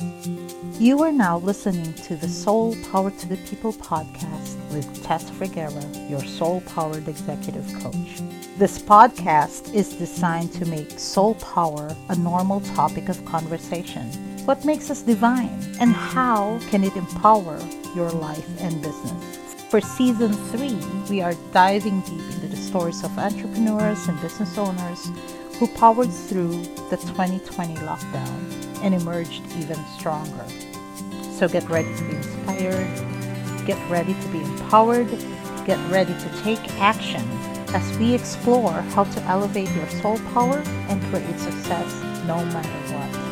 You are now listening to the Soul Power to the People podcast with Tess Vergara, your soul powered executive coach. This podcast is designed to make soul power a normal topic of conversation. What makes us divine and how can it empower your life and business? For season three, we are diving deep into the stories of entrepreneurs and business owners who powered through the 2020 lockdown and emerged even stronger. So get ready to be inspired, get ready to be empowered, get ready to take action as we explore how to elevate your soul power and create success no matter what.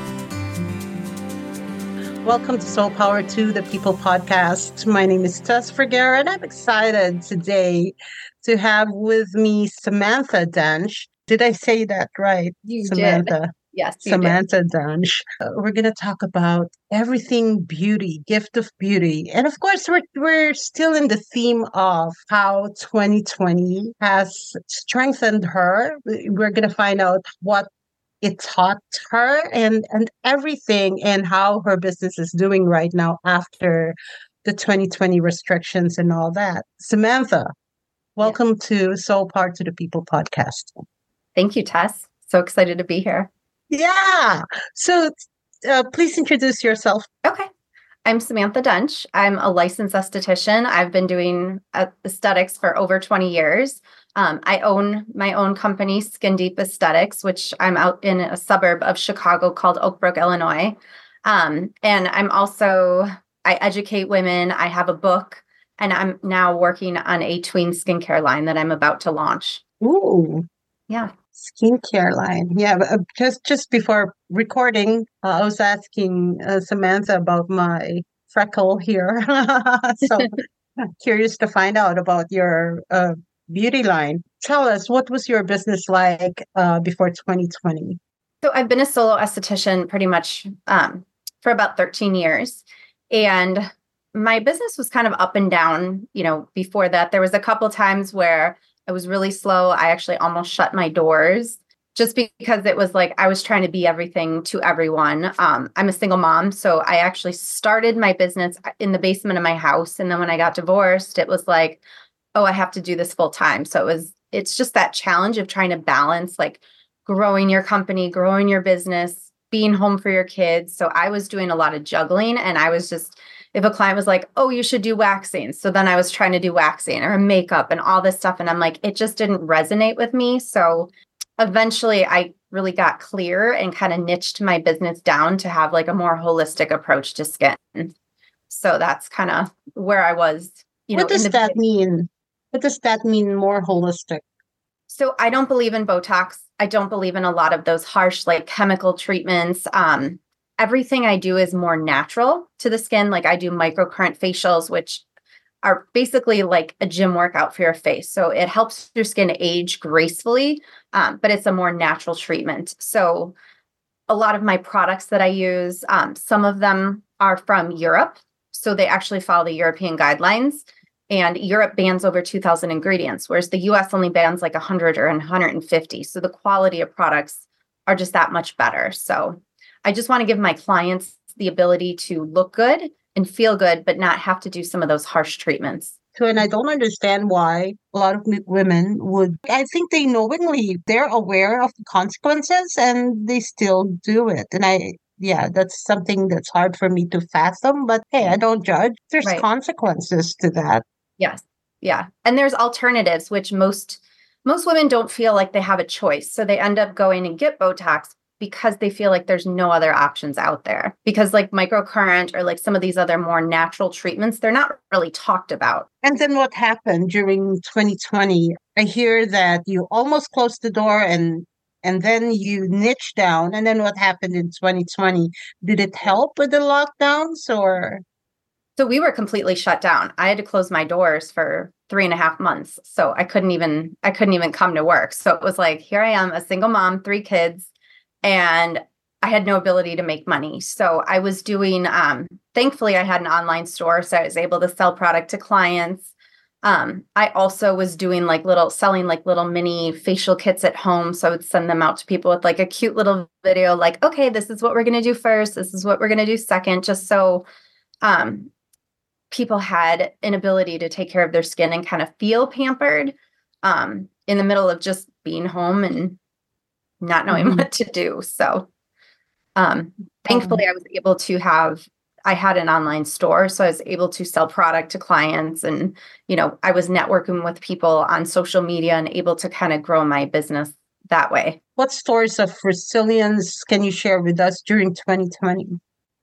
Welcome to Soul Power to the People podcast. My name is Tess Vergara, and I'm excited today to have with me Samantha Dench. Did I say that right? You Samantha. did. Yes, Samantha Dench. Uh, we're going to talk about everything beauty, gift of beauty. And of course, we're, we're still in the theme of how 2020 has strengthened her. We're going to find out what it taught her and, and everything and how her business is doing right now after the 2020 restrictions and all that. Samantha, welcome yeah. to Soul Power to the People podcast. Thank you, Tess. So excited to be here. Yeah. So uh, please introduce yourself. Okay. I'm Samantha Dench. I'm a licensed esthetician. I've been doing aesthetics for over 20 years. Um, I own my own company, Skin Deep Esthetics, which I'm out in a suburb of Chicago called Oak Brook, Illinois. Um, and I'm also, I educate women. I have a book, and I'm now working on a tween skincare line that I'm about to launch. Ooh. Yeah skincare line. Yeah, uh, just just before recording, uh, I was asking uh, Samantha about my freckle here. so curious to find out about your uh, beauty line. Tell us what was your business like uh, before 2020? So I've been a solo esthetician pretty much um, for about 13 years, and my business was kind of up and down. You know, before that, there was a couple times where I was really slow. I actually almost shut my doors just because it was like I was trying to be everything to everyone. Um, I'm a single mom, so I actually started my business in the basement of my house, and then when I got divorced, it was like, oh, I have to do this full time. So it was, it's just that challenge of trying to balance like growing your company, growing your business, being home for your kids. So I was doing a lot of juggling, and I was just if a client was like, oh, you should do waxing. So then I was trying to do waxing or makeup and all this stuff. And I'm like, it just didn't resonate with me. So eventually I really got clear and kind of niched my business down to have like a more holistic approach to skin. So that's kind of where I was. You what know, does that mean? What does that mean more holistic? So I don't believe in Botox. I don't believe in a lot of those harsh like chemical treatments. Um, everything I do is more natural to the skin. Like I do microcurrent facials, which are basically like a gym workout for your face. So it helps your skin age gracefully, um, but it's a more natural treatment. So a lot of my products that I use, um, some of them are from Europe. So they actually follow the European guidelines. And Europe bans over 2,000 ingredients, whereas the US only bans like 100 or 150. So the quality of products are just that much better. So I just want to give my clients the ability to look good and feel good, but not have to do some of those harsh treatments. So, and I don't understand why a lot of women would, I think they knowingly, they're aware of the consequences and they still do it. And I, yeah, that's something that's hard for me to fathom, but hey, I mm-hmm. don't judge. There's right. consequences to that. Yes. Yeah. And there's alternatives, which most, most women don't feel like they have a choice. So they end up going and get Botox, because they feel like there's no other options out there. Because like microcurrent or like some of these other more natural treatments, they're not really talked about. And then what happened during 2020? I hear that you almost closed the door and and then you niche down. And then what happened in 2020? Did it help with the lockdowns or? So we were completely shut down. I had to close my doors for three and a half months. So I couldn't even I couldn't even come to work. So it was like, here I am, a single mom, three kids and I had no ability to make money. So I was doing, um, thankfully, I had an online store. So I was able to sell product to clients. Um, I also was doing like little selling like little mini facial kits at home. So I would send them out to people with like a cute little video, like, okay, this is what we're gonna do first, this is what we're gonna do second, just so um people had an ability to take care of their skin and kind of feel pampered um in the middle of just being home and not knowing mm-hmm. what to do. So um thankfully I was able to have I had an online store, so I was able to sell product to clients and, you know, I was networking with people on social media and able to kind of grow my business that way. What stories of resilience can you share with us during 2020?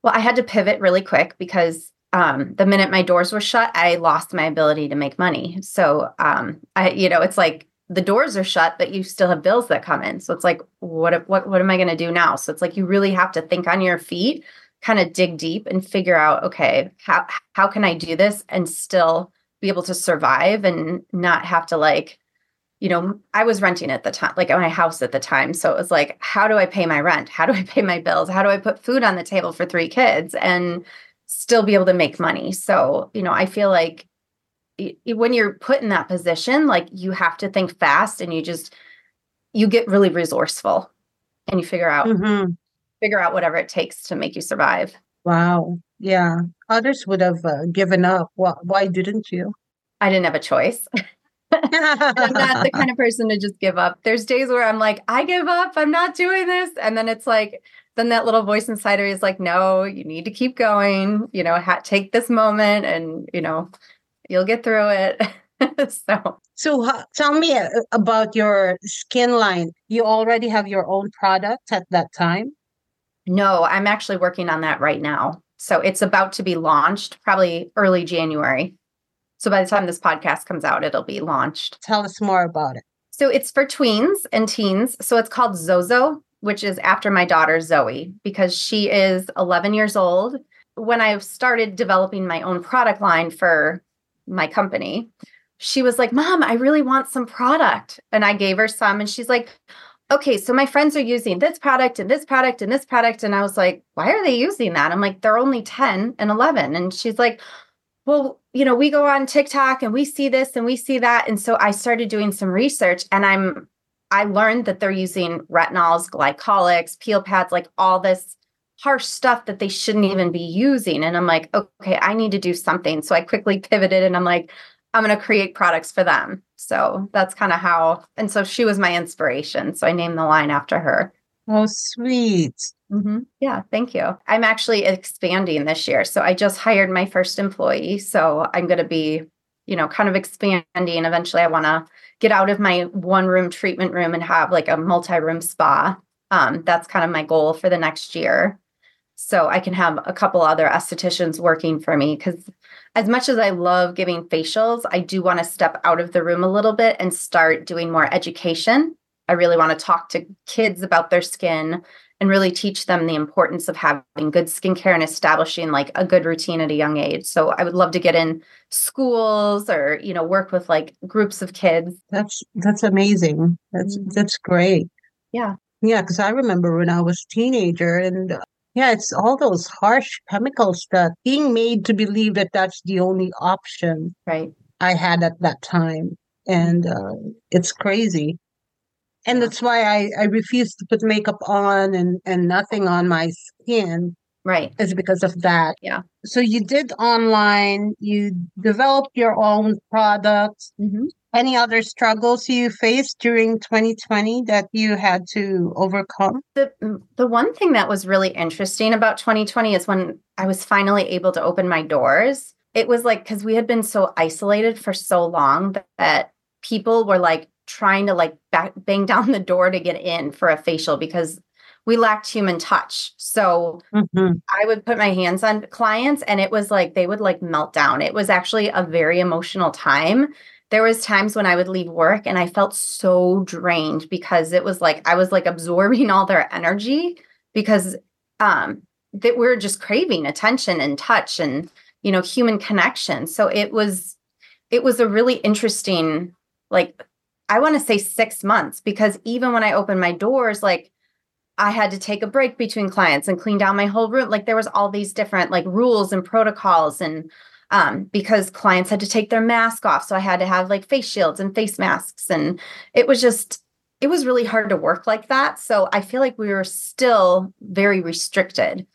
Well, I had to pivot really quick because um, the minute my doors were shut, I lost my ability to make money. So, um, I, you know, it's like the doors are shut, but you still have bills that come in. So it's like, what, what, what am I going to do now? So it's like you really have to think on your feet kind of dig deep and figure out okay how how can i do this and still be able to survive and not have to like you know i was renting at the time like at my house at the time so it was like how do i pay my rent how do i pay my bills how do i put food on the table for three kids and still be able to make money so you know i feel like when you're put in that position like you have to think fast and you just you get really resourceful and you figure out mm-hmm figure out whatever it takes to make you survive. Wow. Yeah. Others would have uh, given up. Why, why didn't you? I didn't have a choice. I'm not the kind of person to just give up. There's days where I'm like, I give up. I'm not doing this. And then it's like, then that little voice inside of me is like, no, you need to keep going. You know, ha- take this moment and, you know, you'll get through it. so, so uh, tell me uh, about your skin line. You already have your own product at that time? No, I'm actually working on that right now. So it's about to be launched probably early January. So by the time this podcast comes out, it'll be launched. Tell us more about it. So it's for tweens and teens. So it's called Zozo, which is after my daughter Zoe, because she is 11 years old. When I started developing my own product line for my company, she was like, Mom, I really want some product. And I gave her some, and she's like, okay, so my friends are using this product and this product and this product. And I was like, why are they using that? I'm like, they're only 10 and 11. And she's like, well, you know, we go on TikTok and we see this and we see that. And so I started doing some research and I'm, I learned that they're using retinols, glycolics, peel pads, like all this harsh stuff that they shouldn't even be using. And I'm like, okay, I need to do something. So I quickly pivoted and I'm like, I'm going to create products for them. So that's kind of how. And so she was my inspiration. So I named the line after her. Oh, sweet. Mm-hmm. Yeah, thank you. I'm actually expanding this year. So I just hired my first employee. So I'm going to be, you know, kind of expanding. Eventually, I want to get out of my one room treatment room and have like a multi room spa. Um, that's kind of my goal for the next year. So I can have a couple other estheticians working for me because as much as I love giving facials, I do want to step out of the room a little bit and start doing more education. I really want to talk to kids about their skin and really teach them the importance of having good skincare and establishing like a good routine at a young age. So I would love to get in schools or, you know, work with like groups of kids. That's that's amazing. That's mm-hmm. that's great. Yeah. Yeah, because I remember when I was a teenager and yeah, it's all those harsh chemicals that being made to believe that that's the only option right I had at that time. And uh, it's crazy. And that's why I, I refuse to put makeup on and, and nothing on my skin. Right. Is because of that. Yeah. So you did online, you developed your own product. Mm-hmm. Any other struggles you faced during 2020 that you had to overcome? The the one thing that was really interesting about 2020 is when I was finally able to open my doors. It was like cuz we had been so isolated for so long that, that people were like trying to like back, bang down the door to get in for a facial because we lacked human touch. So mm-hmm. I would put my hands on clients and it was like they would like melt down. It was actually a very emotional time there was times when I would leave work and I felt so drained because it was like I was like absorbing all their energy because um that we are just craving attention and touch and you know human connection. So it was it was a really interesting like I want to say 6 months because even when I opened my doors like I had to take a break between clients and clean down my whole room like there was all these different like rules and protocols and um, because clients had to take their mask off. So I had to have like face shields and face masks. And it was just, it was really hard to work like that. So I feel like we were still very restricted.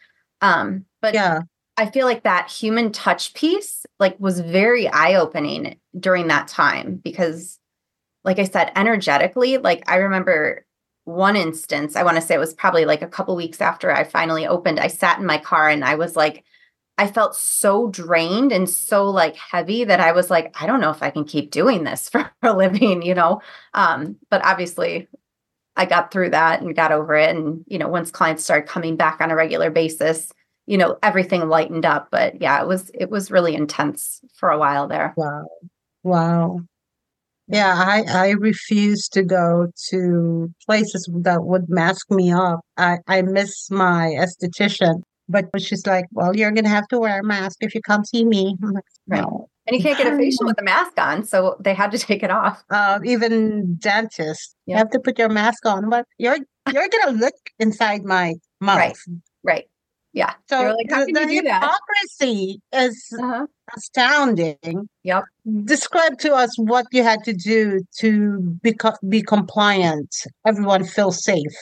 Um, but yeah. I feel like that human touch piece like was very eye-opening during that time because like I said energetically like I remember one instance I want to say it was probably like a couple weeks after I finally opened I sat in my car and I was like I felt so drained and so like heavy that I was like, I don't know if I can keep doing this for a living, you know. Um, but obviously I got through that and got over it. And, you know, once clients started coming back on a regular basis, you know, everything lightened up. But yeah, it was it was really intense for a while there. Wow. Wow. Yeah, I, I refuse to go to places that would mask me up. I, I miss my esthetician but she's like, well, you're going to have to wear a mask if you come see me. Like, right. And you can't get a facial with a mask on. So they had to take it off. Uh, even dentists, yep. you have to put your mask on, but you're you're going to look inside my mouth. Right. Right. Yeah. So like, the, the hypocrisy is uh-huh. astounding. Yep. Describe to us what you had to do to be, be compliant. Everyone feels safe.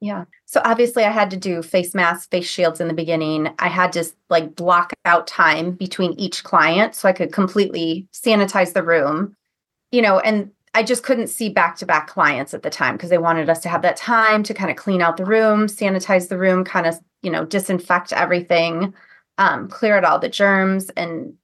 Yeah. So obviously I had to do face masks, face shields in the beginning. I had to like block out time between each client so I could completely sanitize the room. You know, and I just couldn't see back to back clients at the time because they wanted us to have that time to kind of clean out the room, sanitize the room, kind of, you know, disinfect everything, um, clear out all the germs. And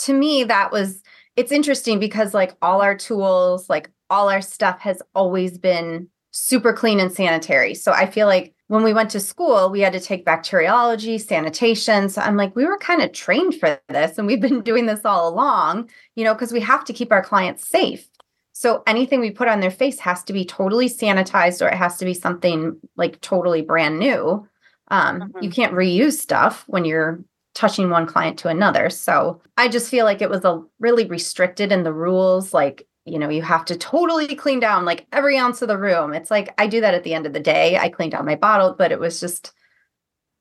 to me, that was, it's interesting because like all our tools, like all our stuff has always been super clean and sanitary. So I feel like when we went to school, we had to take bacteriology, sanitation. So I'm like, we were kind of trained for this and we've been doing this all along, you know, because we have to keep our clients safe. So anything we put on their face has to be totally sanitized or it has to be something like totally brand new. Um, mm-hmm. You can't reuse stuff when you're touching one client to another. So I just feel like it was a really restricted in the rules. Like you know, you have to totally clean down like every ounce of the room. It's like I do that at the end of the day. I clean down my bottle, but it was just,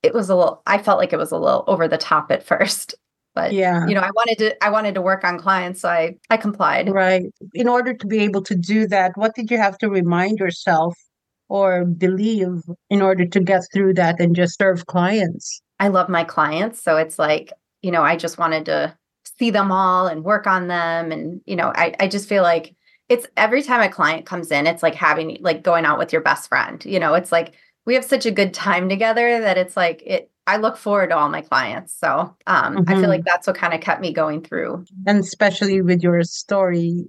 it was a little, I felt like it was a little over the top at first. But yeah, you know, I wanted to, I wanted to work on clients, so I, I complied. Right. In order to be able to do that, what did you have to remind yourself or believe in order to get through that and just serve clients? I love my clients, so it's like, you know, I just wanted to see them all and work on them. And, you know, I, I just feel like it's every time a client comes in, it's like having, like going out with your best friend. You know, it's like we have such a good time together that it's like it, I look forward to all my clients. So um, mm-hmm. I feel like mm-hmm. that's what kind of kept me going through. And especially with your story,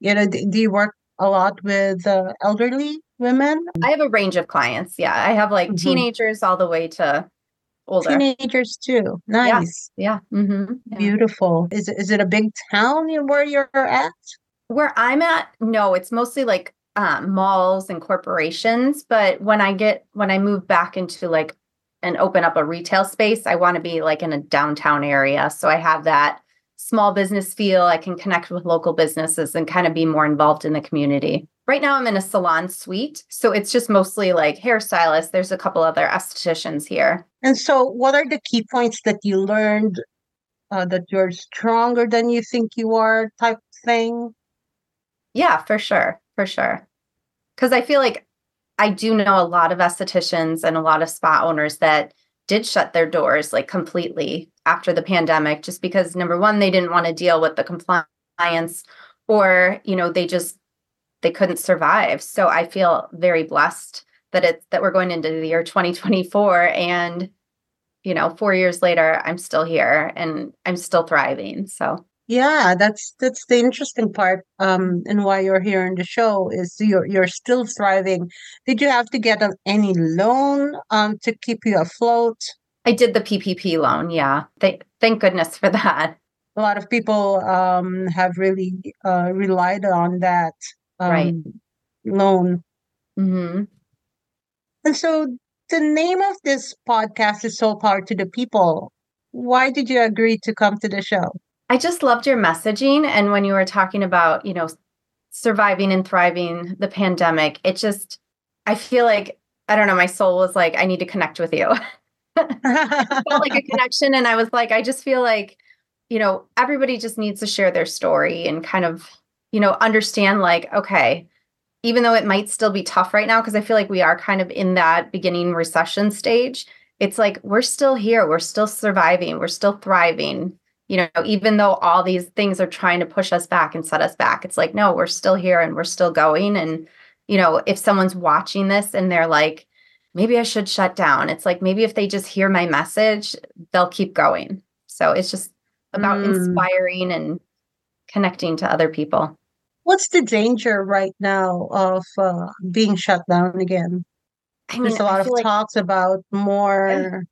you know, do you work a lot with uh, elderly women? I have a range of clients. Yeah. I have like mm-hmm. teenagers all the way to older. Teenagers too. Nice. Yeah. Yeah. Mm-hmm. yeah. Beautiful. Is it, is it a big town where you're at? Where I'm at, no, it's mostly like um, malls and corporations. But when I get when I move back into like and open up a retail space, I want to be like in a downtown area. So I have that small business feel. I can connect with local businesses and kind of be more involved in the community. Right now, I'm in a salon suite. So it's just mostly like hairstylists. There's a couple other estheticians here. And so, what are the key points that you learned uh, that you're stronger than you think you are, type thing? Yeah, for sure. For sure. Because I feel like I do know a lot of estheticians and a lot of spa owners that did shut their doors like completely after the pandemic, just because number one, they didn't want to deal with the compliance or, you know, they just they couldn't survive. So I feel very blessed that it's that we're going into the year 2024 and you know 4 years later I'm still here and I'm still thriving. So yeah, that's that's the interesting part um and why you're here in the show is you're you're still thriving. Did you have to get any loan um to keep you afloat? I did the PPP loan, yeah. Thank thank goodness for that. A lot of people um have really uh relied on that um, right. loan. Mm-hmm. And so the name of this podcast is Soul Power to the People. Why did you agree to come to the show? I just loved your messaging. And when you were talking about, you know, surviving and thriving the pandemic, it just, I feel like, I don't know, my soul was like, I need to connect with you. felt like a connection. And I was like, I just feel like you know, everybody just needs to share their story and kind of, you know, understand like, okay, even though it might still be tough right now, because I feel like we are kind of in that beginning recession stage, it's like we're still here, we're still surviving, we're still thriving. You know, even though all these things are trying to push us back and set us back, it's like, no, we're still here and we're still going. And, you know, if someone's watching this and they're like, maybe I should shut down, it's like maybe if they just hear my message, they'll keep going. So it's just about mm. inspiring and connecting to other people. What's the danger right now of uh, being shut down again? I mean, There's a lot of like, talks about more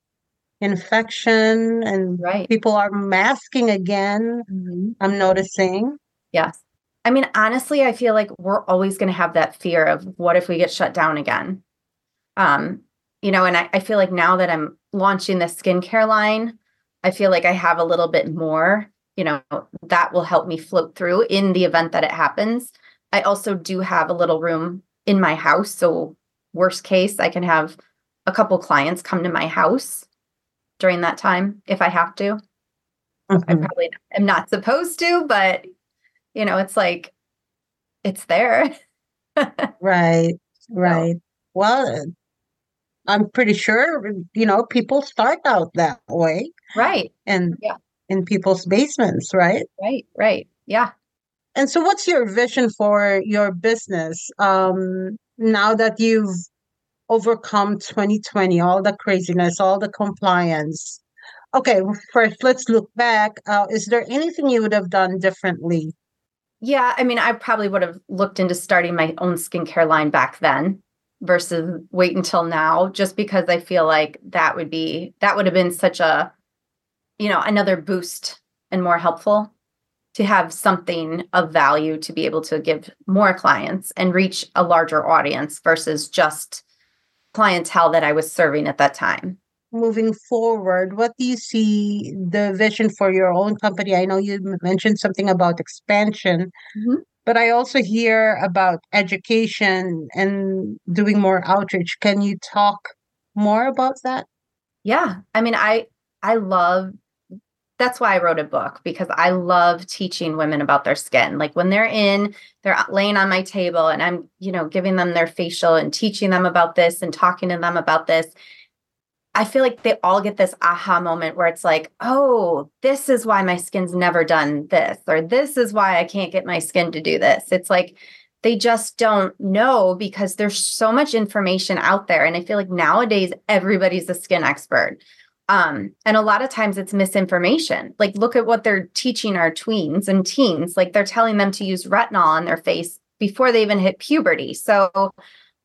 yeah. infection and right. people are masking again. Mm-hmm. I'm noticing. Yes. I mean, honestly, I feel like we're always going to have that fear of what if we get shut down again? Um, you know, and I, I feel like now that I'm launching the skincare line, I feel like I have a little bit more, you know, that will help me float through in the event that it happens. I also do have a little room in my house. So, worst case, I can have a couple clients come to my house during that time if I have to. Mm-hmm. I probably am not supposed to, but, you know, it's like, it's there. right, right. So, well, I'm pretty sure, you know, people start out that way. Right. And yeah. In people's basements, right? Right, right. Yeah. And so what's your vision for your business um now that you've overcome 2020, all the craziness, all the compliance? Okay, first let's look back. Uh, is there anything you would have done differently? Yeah, I mean, I probably would have looked into starting my own skincare line back then versus wait until now just because I feel like that would be that would have been such a you know another boost and more helpful to have something of value to be able to give more clients and reach a larger audience versus just clientele that I was serving at that time. Moving forward, what do you see the vision for your own company? I know you mentioned something about expansion. Mm-hmm but I also hear about education and doing more outreach. Can you talk more about that? Yeah. I mean, I I love that's why I wrote a book because I love teaching women about their skin. Like when they're in, they're laying on my table and I'm, you know, giving them their facial and teaching them about this and talking to them about this. I feel like they all get this aha moment where it's like, oh, this is why my skin's never done this, or this is why I can't get my skin to do this. It's like they just don't know because there's so much information out there. And I feel like nowadays everybody's a skin expert. Um, and a lot of times it's misinformation. Like, look at what they're teaching our tweens and teens. Like, they're telling them to use retinol on their face before they even hit puberty. So,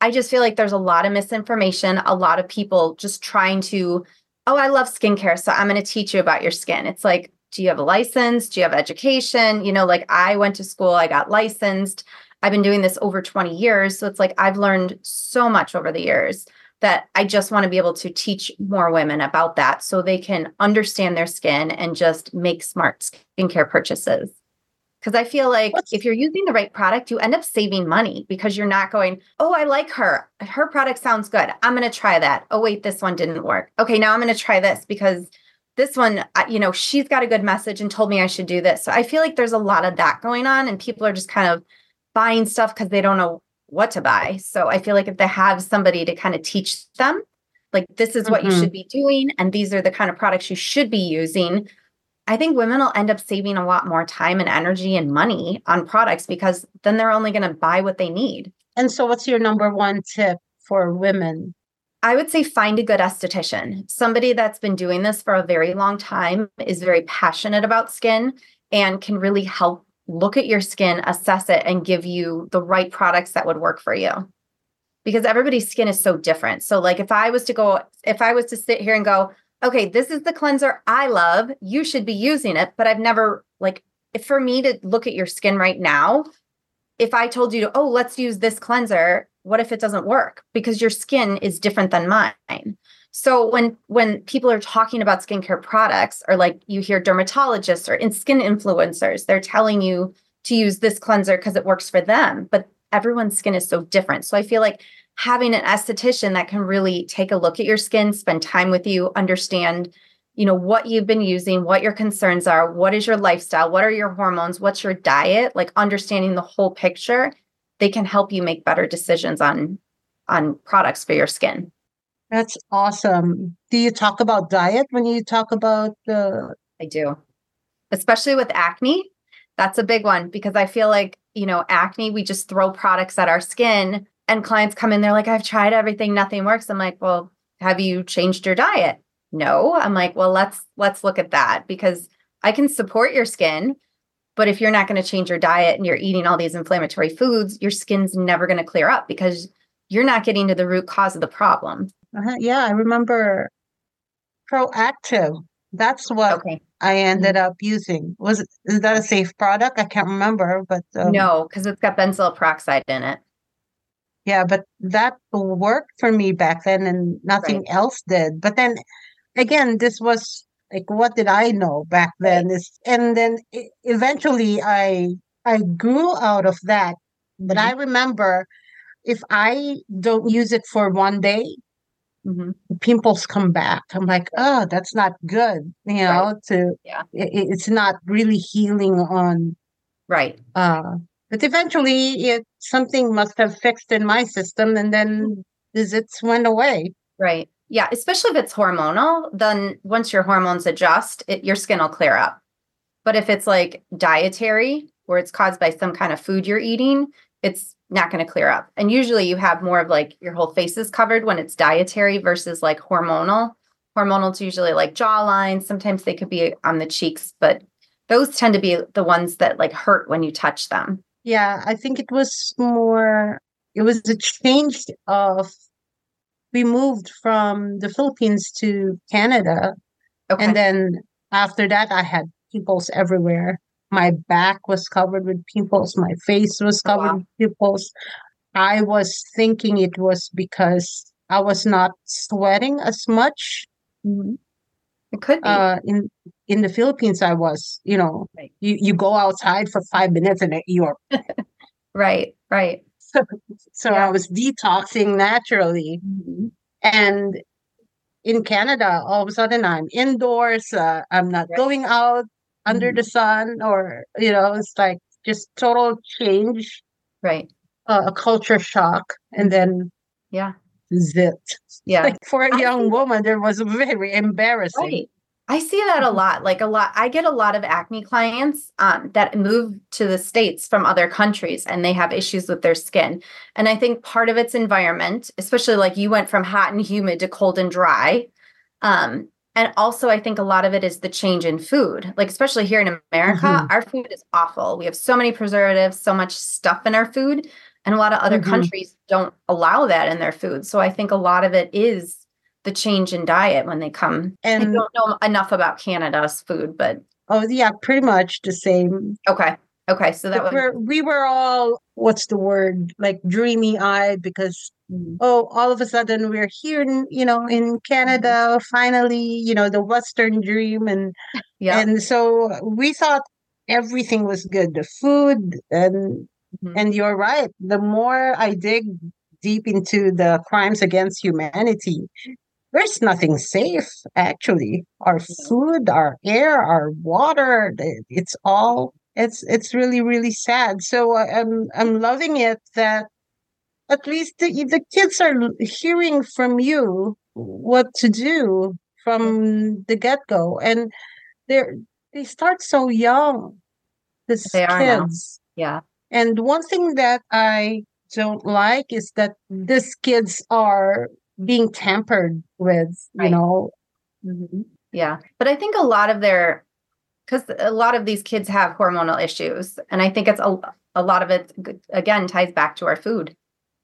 I just feel like there's a lot of misinformation, a lot of people just trying to, oh, I love skincare. So I'm going to teach you about your skin. It's like, do you have a license? Do you have education? You know, like I went to school, I got licensed. I've been doing this over 20 years. So it's like I've learned so much over the years that I just want to be able to teach more women about that so they can understand their skin and just make smart skincare purchases. Because I feel like What's- if you're using the right product, you end up saving money because you're not going, oh, I like her. Her product sounds good. I'm going to try that. Oh, wait, this one didn't work. Okay, now I'm going to try this because this one, you know, she's got a good message and told me I should do this. So I feel like there's a lot of that going on, and people are just kind of buying stuff because they don't know what to buy. So I feel like if they have somebody to kind of teach them, like this is what mm-hmm. you should be doing, and these are the kind of products you should be using, I think women will end up saving a lot more time and energy and money on products because then they're only going to buy what they need. And so, what's your number one tip for women? I would say find a good esthetician, somebody that's been doing this for a very long time, is very passionate about skin, and can really help look at your skin, assess it, and give you the right products that would work for you. Because everybody's skin is so different. So, like, if I was to go, if I was to sit here and go, okay, this is the cleanser I love. You should be using it. But I've never, like, for me to look at your skin right now, if I told you, oh, let's use this cleanser, what if it doesn't work? Because your skin is different than mine. So when when people are talking about skincare products, or like you hear dermatologists or in skin influencers, they're telling you to use this cleanser because it works for them. But everyone's skin is so different. So I feel like having an esthetician that can really take a look at your skin, spend time with you, understand you know what you've been using what your concerns are what is your lifestyle what are your hormones what's your diet like understanding the whole picture they can help you make better decisions on on products for your skin that's awesome. Do you talk about diet when you talk about the? I do. Especially with acne. That's a big one because i feel like you know acne we just throw products at our skin and clients come in they're like i've tried everything nothing works. I'm like well have you changed your diet? No. I'm like well let's let's look at that because i can support your skin but if you're not going to change your diet and you're eating all these inflammatory foods your skin's never going to clear up because you're not getting to the root cause of the problem uh-huh. yeah i remember Proactiv. that's what okay. i ended mm-hmm. up using was it, is that a safe product i can't remember but um, no because it's got benzoyl peroxide in it yeah but that worked for me back then and nothing right. else did but then again this was like what did i know back then right. is and then eventually i i grew out of that but mm-hmm. i remember if i don't use it for one day mm-hmm. pimples come back i'm like oh that's not good you know right. to yeah it, it's not really healing on right uh but eventually, it something must have fixed in my system, and then visits went away. Right. Yeah. Especially if it's hormonal, then once your hormones adjust, it, your skin will clear up. But if it's like dietary, where it's caused by some kind of food you're eating, it's not going to clear up. And usually you have more of like your whole face is covered when it's dietary versus like hormonal. Hormonal is usually like jawline. Sometimes they could be on the cheeks, but those tend to be the ones that like hurt when you touch them. Yeah, I think it was more, it was a change of, we moved from the Philippines to Canada. Okay. And then after that, I had pimples everywhere. My back was covered with pimples. My face was oh, covered wow. with pimples. I was thinking it was because I was not sweating as much. Mm-hmm. It could be. Uh, in in the Philippines, I was, you know, right. you, you go outside for five minutes and you're right, right. So, so yeah. I was detoxing naturally, mm-hmm. and in Canada, all of a sudden I'm indoors. Uh, I'm not right. going out under mm-hmm. the sun, or you know, it's like just total change. Right. Uh, a culture shock, and then yeah, zipped. Yeah. Like for a young woman, there was very embarrassing. Right. I see that a mm-hmm. lot. Like a lot, I get a lot of acne clients um, that move to the States from other countries and they have issues with their skin. And I think part of it's environment, especially like you went from hot and humid to cold and dry. Um, and also, I think a lot of it is the change in food. Like, especially here in America, mm-hmm. our food is awful. We have so many preservatives, so much stuff in our food. And a lot of other mm-hmm. countries don't allow that in their food. So I think a lot of it is the change in diet when they come. And I don't know enough about Canada's food, but oh yeah, pretty much the same. Okay. Okay. So that was we were all what's the word like dreamy eyed because mm-hmm. oh all of a sudden we're here in you know in Canada mm-hmm. finally you know the Western dream and yeah and so we thought everything was good the food and Mm-hmm. And you're right. The more I dig deep into the crimes against humanity, there's nothing safe, actually. Our food, our air, our water, it's all it's it's really really sad so uh, i'm i'm loving it that at least the, the kids are hearing from you what to do from the get-go and they're they start so young these they kids yeah and one thing that I don't like is that these kids are being tampered with, you right. know. Mm-hmm. Yeah. But I think a lot of their, because a lot of these kids have hormonal issues. And I think it's a, a lot of it, again, ties back to our food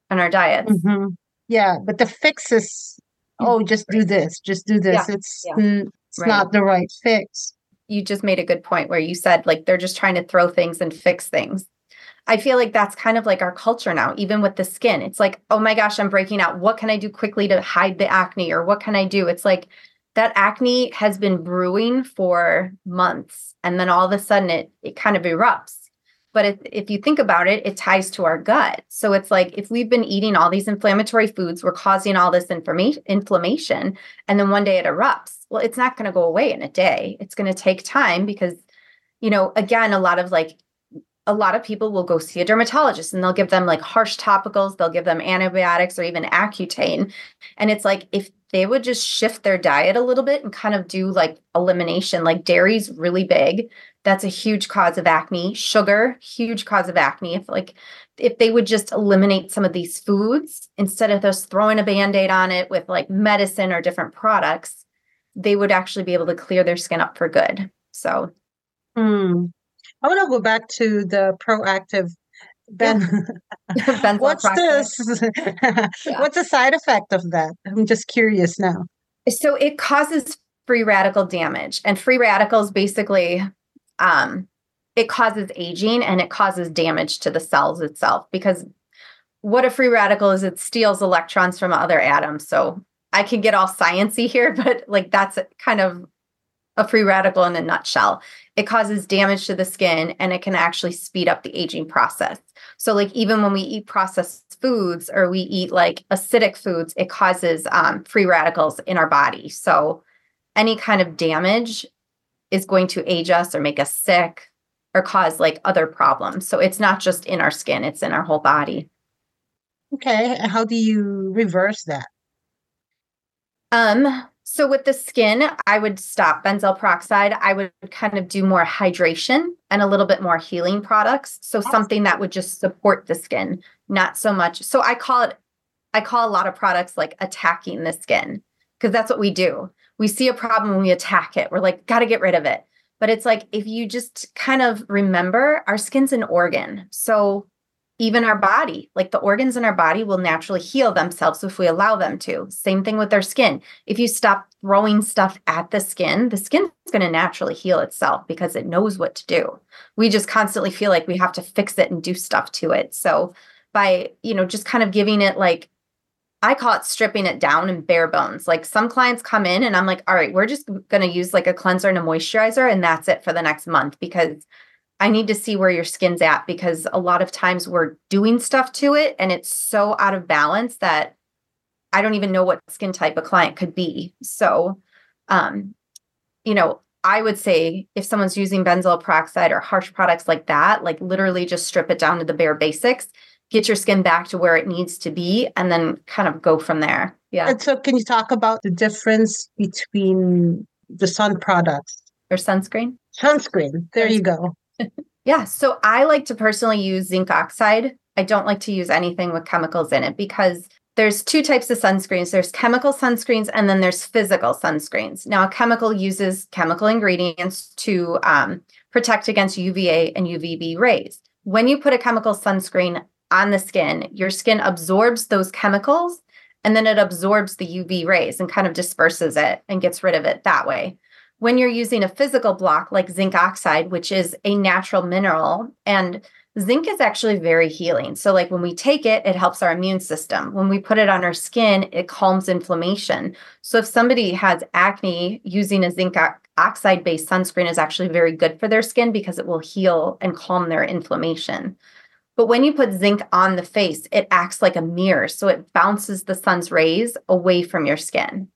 and our diets. Mm-hmm. Yeah. But the fix is, oh, just do this, just do this. Yeah. It's, yeah. it's right. not the right fix. You just made a good point where you said, like, they're just trying to throw things and fix things. I feel like that's kind of like our culture now, even with the skin. It's like, oh my gosh, I'm breaking out. What can I do quickly to hide the acne? Or what can I do? It's like that acne has been brewing for months. And then all of a sudden it it kind of erupts. But if, if you think about it, it ties to our gut. So it's like if we've been eating all these inflammatory foods, we're causing all this inflammation, and then one day it erupts. Well, it's not going to go away in a day. It's going to take time because, you know, again, a lot of like a lot of people will go see a dermatologist and they'll give them like harsh topicals, they'll give them antibiotics or even Accutane. And it's like if they would just shift their diet a little bit and kind of do like elimination, like dairy's really big. That's a huge cause of acne. Sugar, huge cause of acne. If like if they would just eliminate some of these foods instead of just throwing a band-aid on it with like medicine or different products, they would actually be able to clear their skin up for good. So Hmm. I want to go back to the Proactiv Ben. What's this? What's the side effect of that? I'm just curious now. So it causes free radical damage, and free radicals basically, um, it causes aging and it causes damage to the cells itself. Because what a free radical is, it steals electrons from other atoms. So I could get all sciency here, but like that's kind of a free radical in a nutshell. It causes damage to the skin and it can actually speed up the aging process. So, like, even when we eat processed foods or we eat like acidic foods, it causes um, free radicals in our body. So, any kind of damage is going to age us or make us sick or cause like other problems. So, it's not just in our skin, it's in our whole body. Okay. How do you reverse that? Um, so with the skin, I would stop benzoyl peroxide. I would kind of do more hydration and a little bit more healing products. So something that would just support the skin, not so much. So I call it I call a lot of products like attacking the skin because that's what we do. We see a problem, and we attack it. We're like, got to get rid of it. But it's like if you just kind of remember our skin's an organ. So even our body, like the organs in our body will naturally heal themselves if we allow them to. Same thing with our skin. If you stop throwing stuff at the skin, the skin is going to naturally heal itself because it knows what to do. We just constantly feel like we have to fix it and do stuff to it. So by, you know, just kind of giving it like I call it stripping it down and bare bones. Like some clients come in and I'm like, all right, we're just going to use like a cleanser and a moisturizer and that's it for the next month because I need to see where your skin's at because a lot of times we're doing stuff to it and it's so out of balance that I don't even know what skin type a client could be. So, um, you know, I would say if someone's using benzoyl peroxide or harsh products like that, like literally just strip it down to the bare basics, get your skin back to where it needs to be, and then kind of go from there. Yeah. And so, can you talk about the difference between the sun products or sunscreen? Sunscreen. There you go. Yeah. So I like to personally use zinc oxide. I don't like to use anything with chemicals in it because there's two types of sunscreens there's chemical sunscreens and then there's physical sunscreens. Now, a chemical uses chemical ingredients to um, protect against UVA and UVB rays. When you put a chemical sunscreen on the skin, your skin absorbs those chemicals and then it absorbs the UV rays and kind of disperses it and gets rid of it that way when you're using a physical block like zinc oxide, which is a natural mineral, and zinc is actually very healing. So, like when we take it, it helps our immune system. When we put it on our skin, it calms inflammation. So, if somebody has acne, using a zinc oxide based sunscreen is actually very good for their skin because it will heal and calm their inflammation. But when you put zinc on the face, it acts like a mirror. So it bounces the sun's rays away from your skin.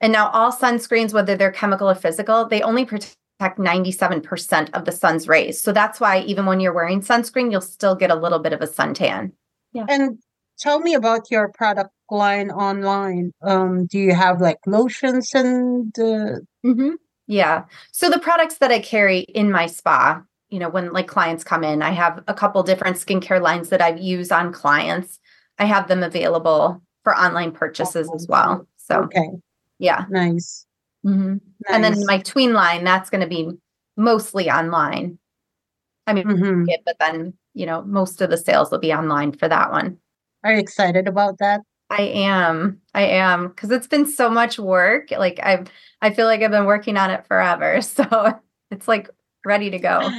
And now all sunscreens, whether they're chemical or physical, they only protect 97% of the sun's rays. So that's why even when you're wearing sunscreen, you'll still get a little bit of a suntan. Yeah. And tell me about your product line online. Um, do you have like lotions and uh... mm-hmm. yeah. So the products that I carry in my spa, you know, when like clients come in, I have a couple different skincare lines that I use on clients. I have them available for online purchases as well. So okay. Yeah. Nice. Mm-hmm. nice. And then my tween line, that's going to be mostly online. I mean, mm-hmm. but then, you know, most of the sales will be online for that one. Are you excited about that? I am. I am because it's been so much work. Like I've, I feel like I've been working on it forever. So it's like ready to go.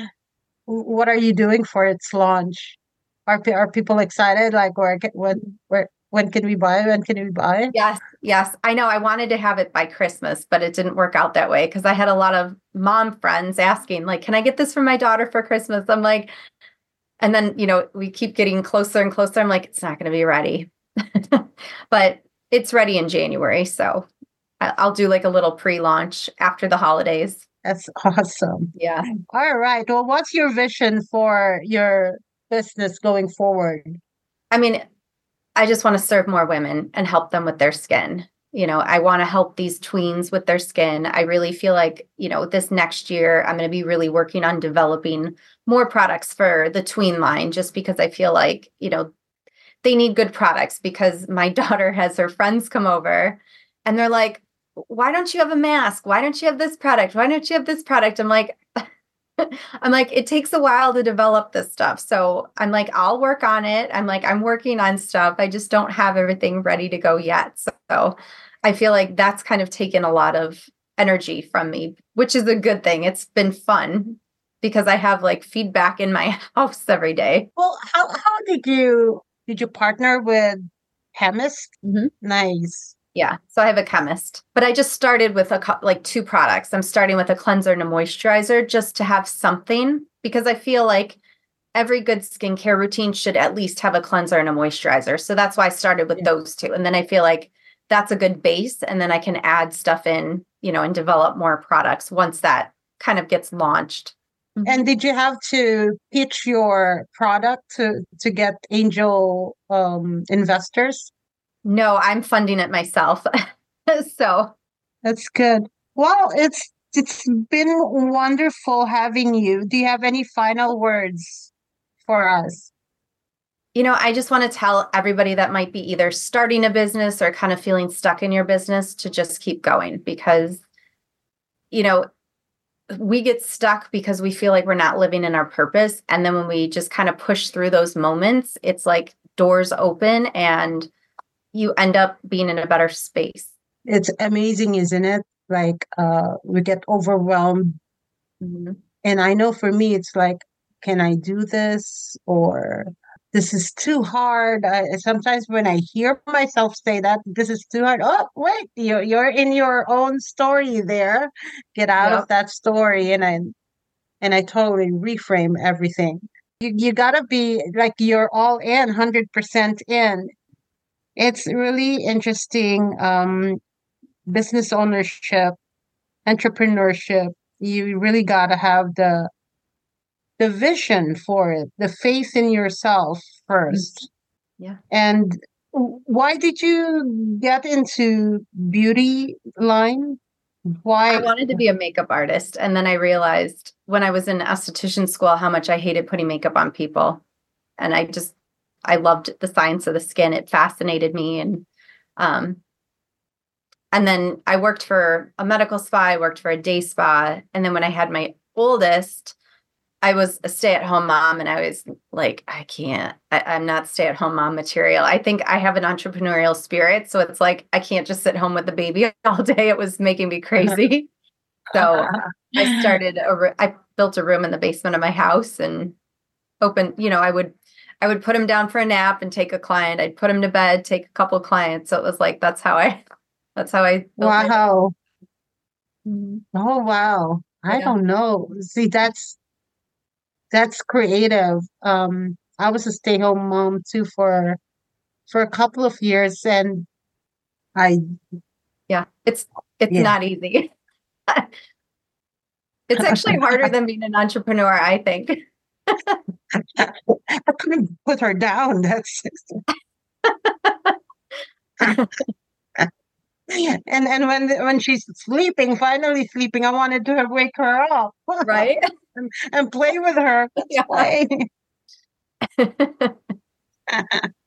What are you doing for its launch? Are are people excited? Like where when where when can we buy? When can we buy? Yes, yes. I know I wanted to have it by Christmas, but it didn't work out that way because I had a lot of mom friends asking, like, can I get this for my daughter for Christmas? I'm like, and then you know we keep getting closer and closer i'm like it's not going to be ready but it's ready in january so i'll do like a little pre-launch after the holidays that's awesome yeah all right well what's your vision for your business going forward i mean i just want to serve more women and help them with their skin. You know i want to help these tweens with their skin. I really feel like you know this next year i'm going to be really working on developing more products for the tween line just because i feel like you know they need good products because my daughter has her friends come over and they're like why don't you have a mask? Why don't you have this product? Why don't you have this product? I'm like I'm like, it takes a while to develop this stuff. So I'm like, I'll work on it. I'm like, I'm working on stuff. I just don't have everything ready to go yet. So I feel like that's kind of taken a lot of energy from me, which is a good thing. It's been fun because I have like feedback in my house every day. Well, how how did you did you partner with chemist? Mm-hmm. Nice. Yeah, so I have a chemist, but I just started with a like two products. I'm starting with a cleanser and a moisturizer just to have something because I feel like every good skincare routine should at least have a cleanser and a moisturizer. So that's why I started with yeah. those two. And then I feel like that's a good base and then I can add stuff in, you know, and develop more products once that kind of gets launched. Mm-hmm. And did you have to pitch your product to to get angel um, investors? No, I'm funding it myself. so that's good. Well, it's it's been wonderful having you. Do you have any final words for us? You know, I just want to tell everybody that might be either starting a business or kind of feeling stuck in your business to just keep going because, you know, we get stuck because we feel like we're not living in our purpose. And then when we just kind of push through those moments, it's like doors open and you end up being in a better space. It's amazing, isn't it? Like uh we get overwhelmed. Mm-hmm. And I know for me it's like, can I do this? Or this is too hard. I, sometimes when I hear myself say that this is too hard, oh wait, you're you're in your own story there. Get out yep. of that story, and I and I totally reframe everything. You you gotta be like you're all in, hundred percent in. It's really interesting. Um, business ownership, entrepreneurship. You really gotta have the the vision for it, the faith in yourself first. Yeah. And why did you get into beauty line? Why I wanted to be a makeup artist and then I realized when I was in esthetician school how much I hated putting makeup on people. And I just I loved the science of the skin. It fascinated me and um and then I worked for a medical spa, I worked for a day spa, and then when I had my oldest, I was a stay at home mom and I was like, I can't, I, am not stay at home mom material. I think I have an entrepreneurial spirit. So it's like, I can't just sit home with the baby all day. It was making me crazy. so I started, a, I built a room in the basement of my house and open, you know, I would, I would put him down for a nap and take a client. I'd put him to bed, take a couple clients. So it was like, that's how I, that's how I. Wow. Mm-hmm. Oh, wow. I don't know. See, that's, that's creative. Um, I was a stay-home mom too for for a couple of years, and I yeah, it's it's yeah. not easy. it's actually harder than being an entrepreneur, I think. I couldn't put her down. That's and and when when she's sleeping, finally sleeping, I wanted to wake her up, right, and, and play with her.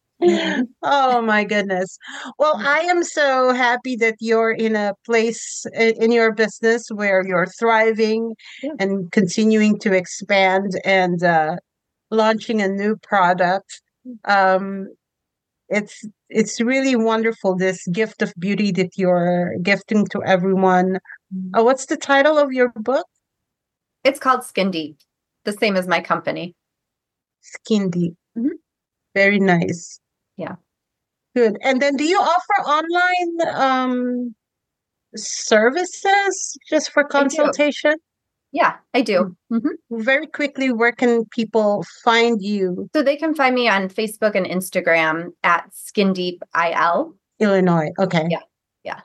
oh my goodness. Well, I am so happy that you're in a place in your business where you're thriving yeah. and continuing to expand and uh, launching a new product. Um, it's it's really wonderful this gift of beauty that you're gifting to everyone mm-hmm. uh, what's the title of your book it's called skin deep the same as my company skin deep mm-hmm. very nice yeah good and then do you offer online um services just for consultation Yeah, I do. Mm-hmm. Very quickly, where can people find you? So they can find me on Facebook and Instagram at Skin Deep IL. Illinois. Okay. Yeah. Yeah.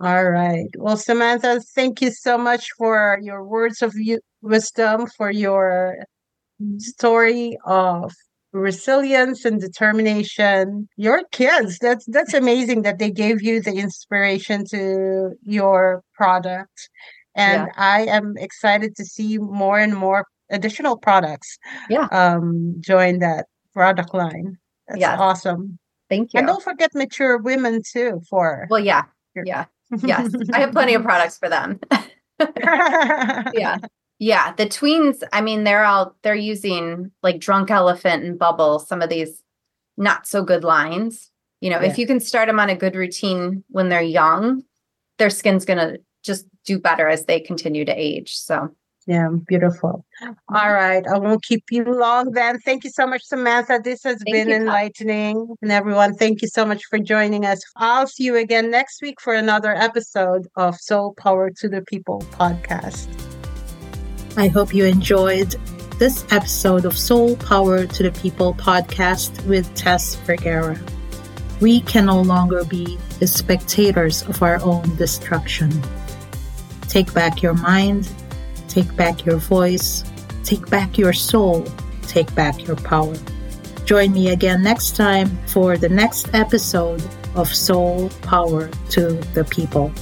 All right. Well, Samantha, thank you so much for your words of wisdom, for your story of resilience and determination. Your kids that's that's amazing that they gave you the inspiration to your product. And yeah. i am excited to see more and more additional products yeah. um join that product line. That's yes. awesome. Thank you. and don't forget mature women too for well yeah. yeah. Yes. I have plenty of products for them. Yeah yeah, the tweens, I mean, they're all they're using like drunk elephant and bubble, some of these not so good lines. You know, yeah. if you can start them on a good routine when they're young, their skin's gonna just do better as they continue to age. So yeah, beautiful. All right. I won't keep you long then. Thank you so much, Samantha. This has thank been you, enlightening. And everyone, thank you so much for joining us. I'll see you again next week for another episode of Soul Power to the People podcast. I hope you enjoyed this episode of Soul Power to the People podcast with Tess Vergara. We can no longer be the spectators of our own destruction. Take back your mind, take back your voice, take back your soul, take back your power. Join me again next time for the next episode of Soul Power to the People.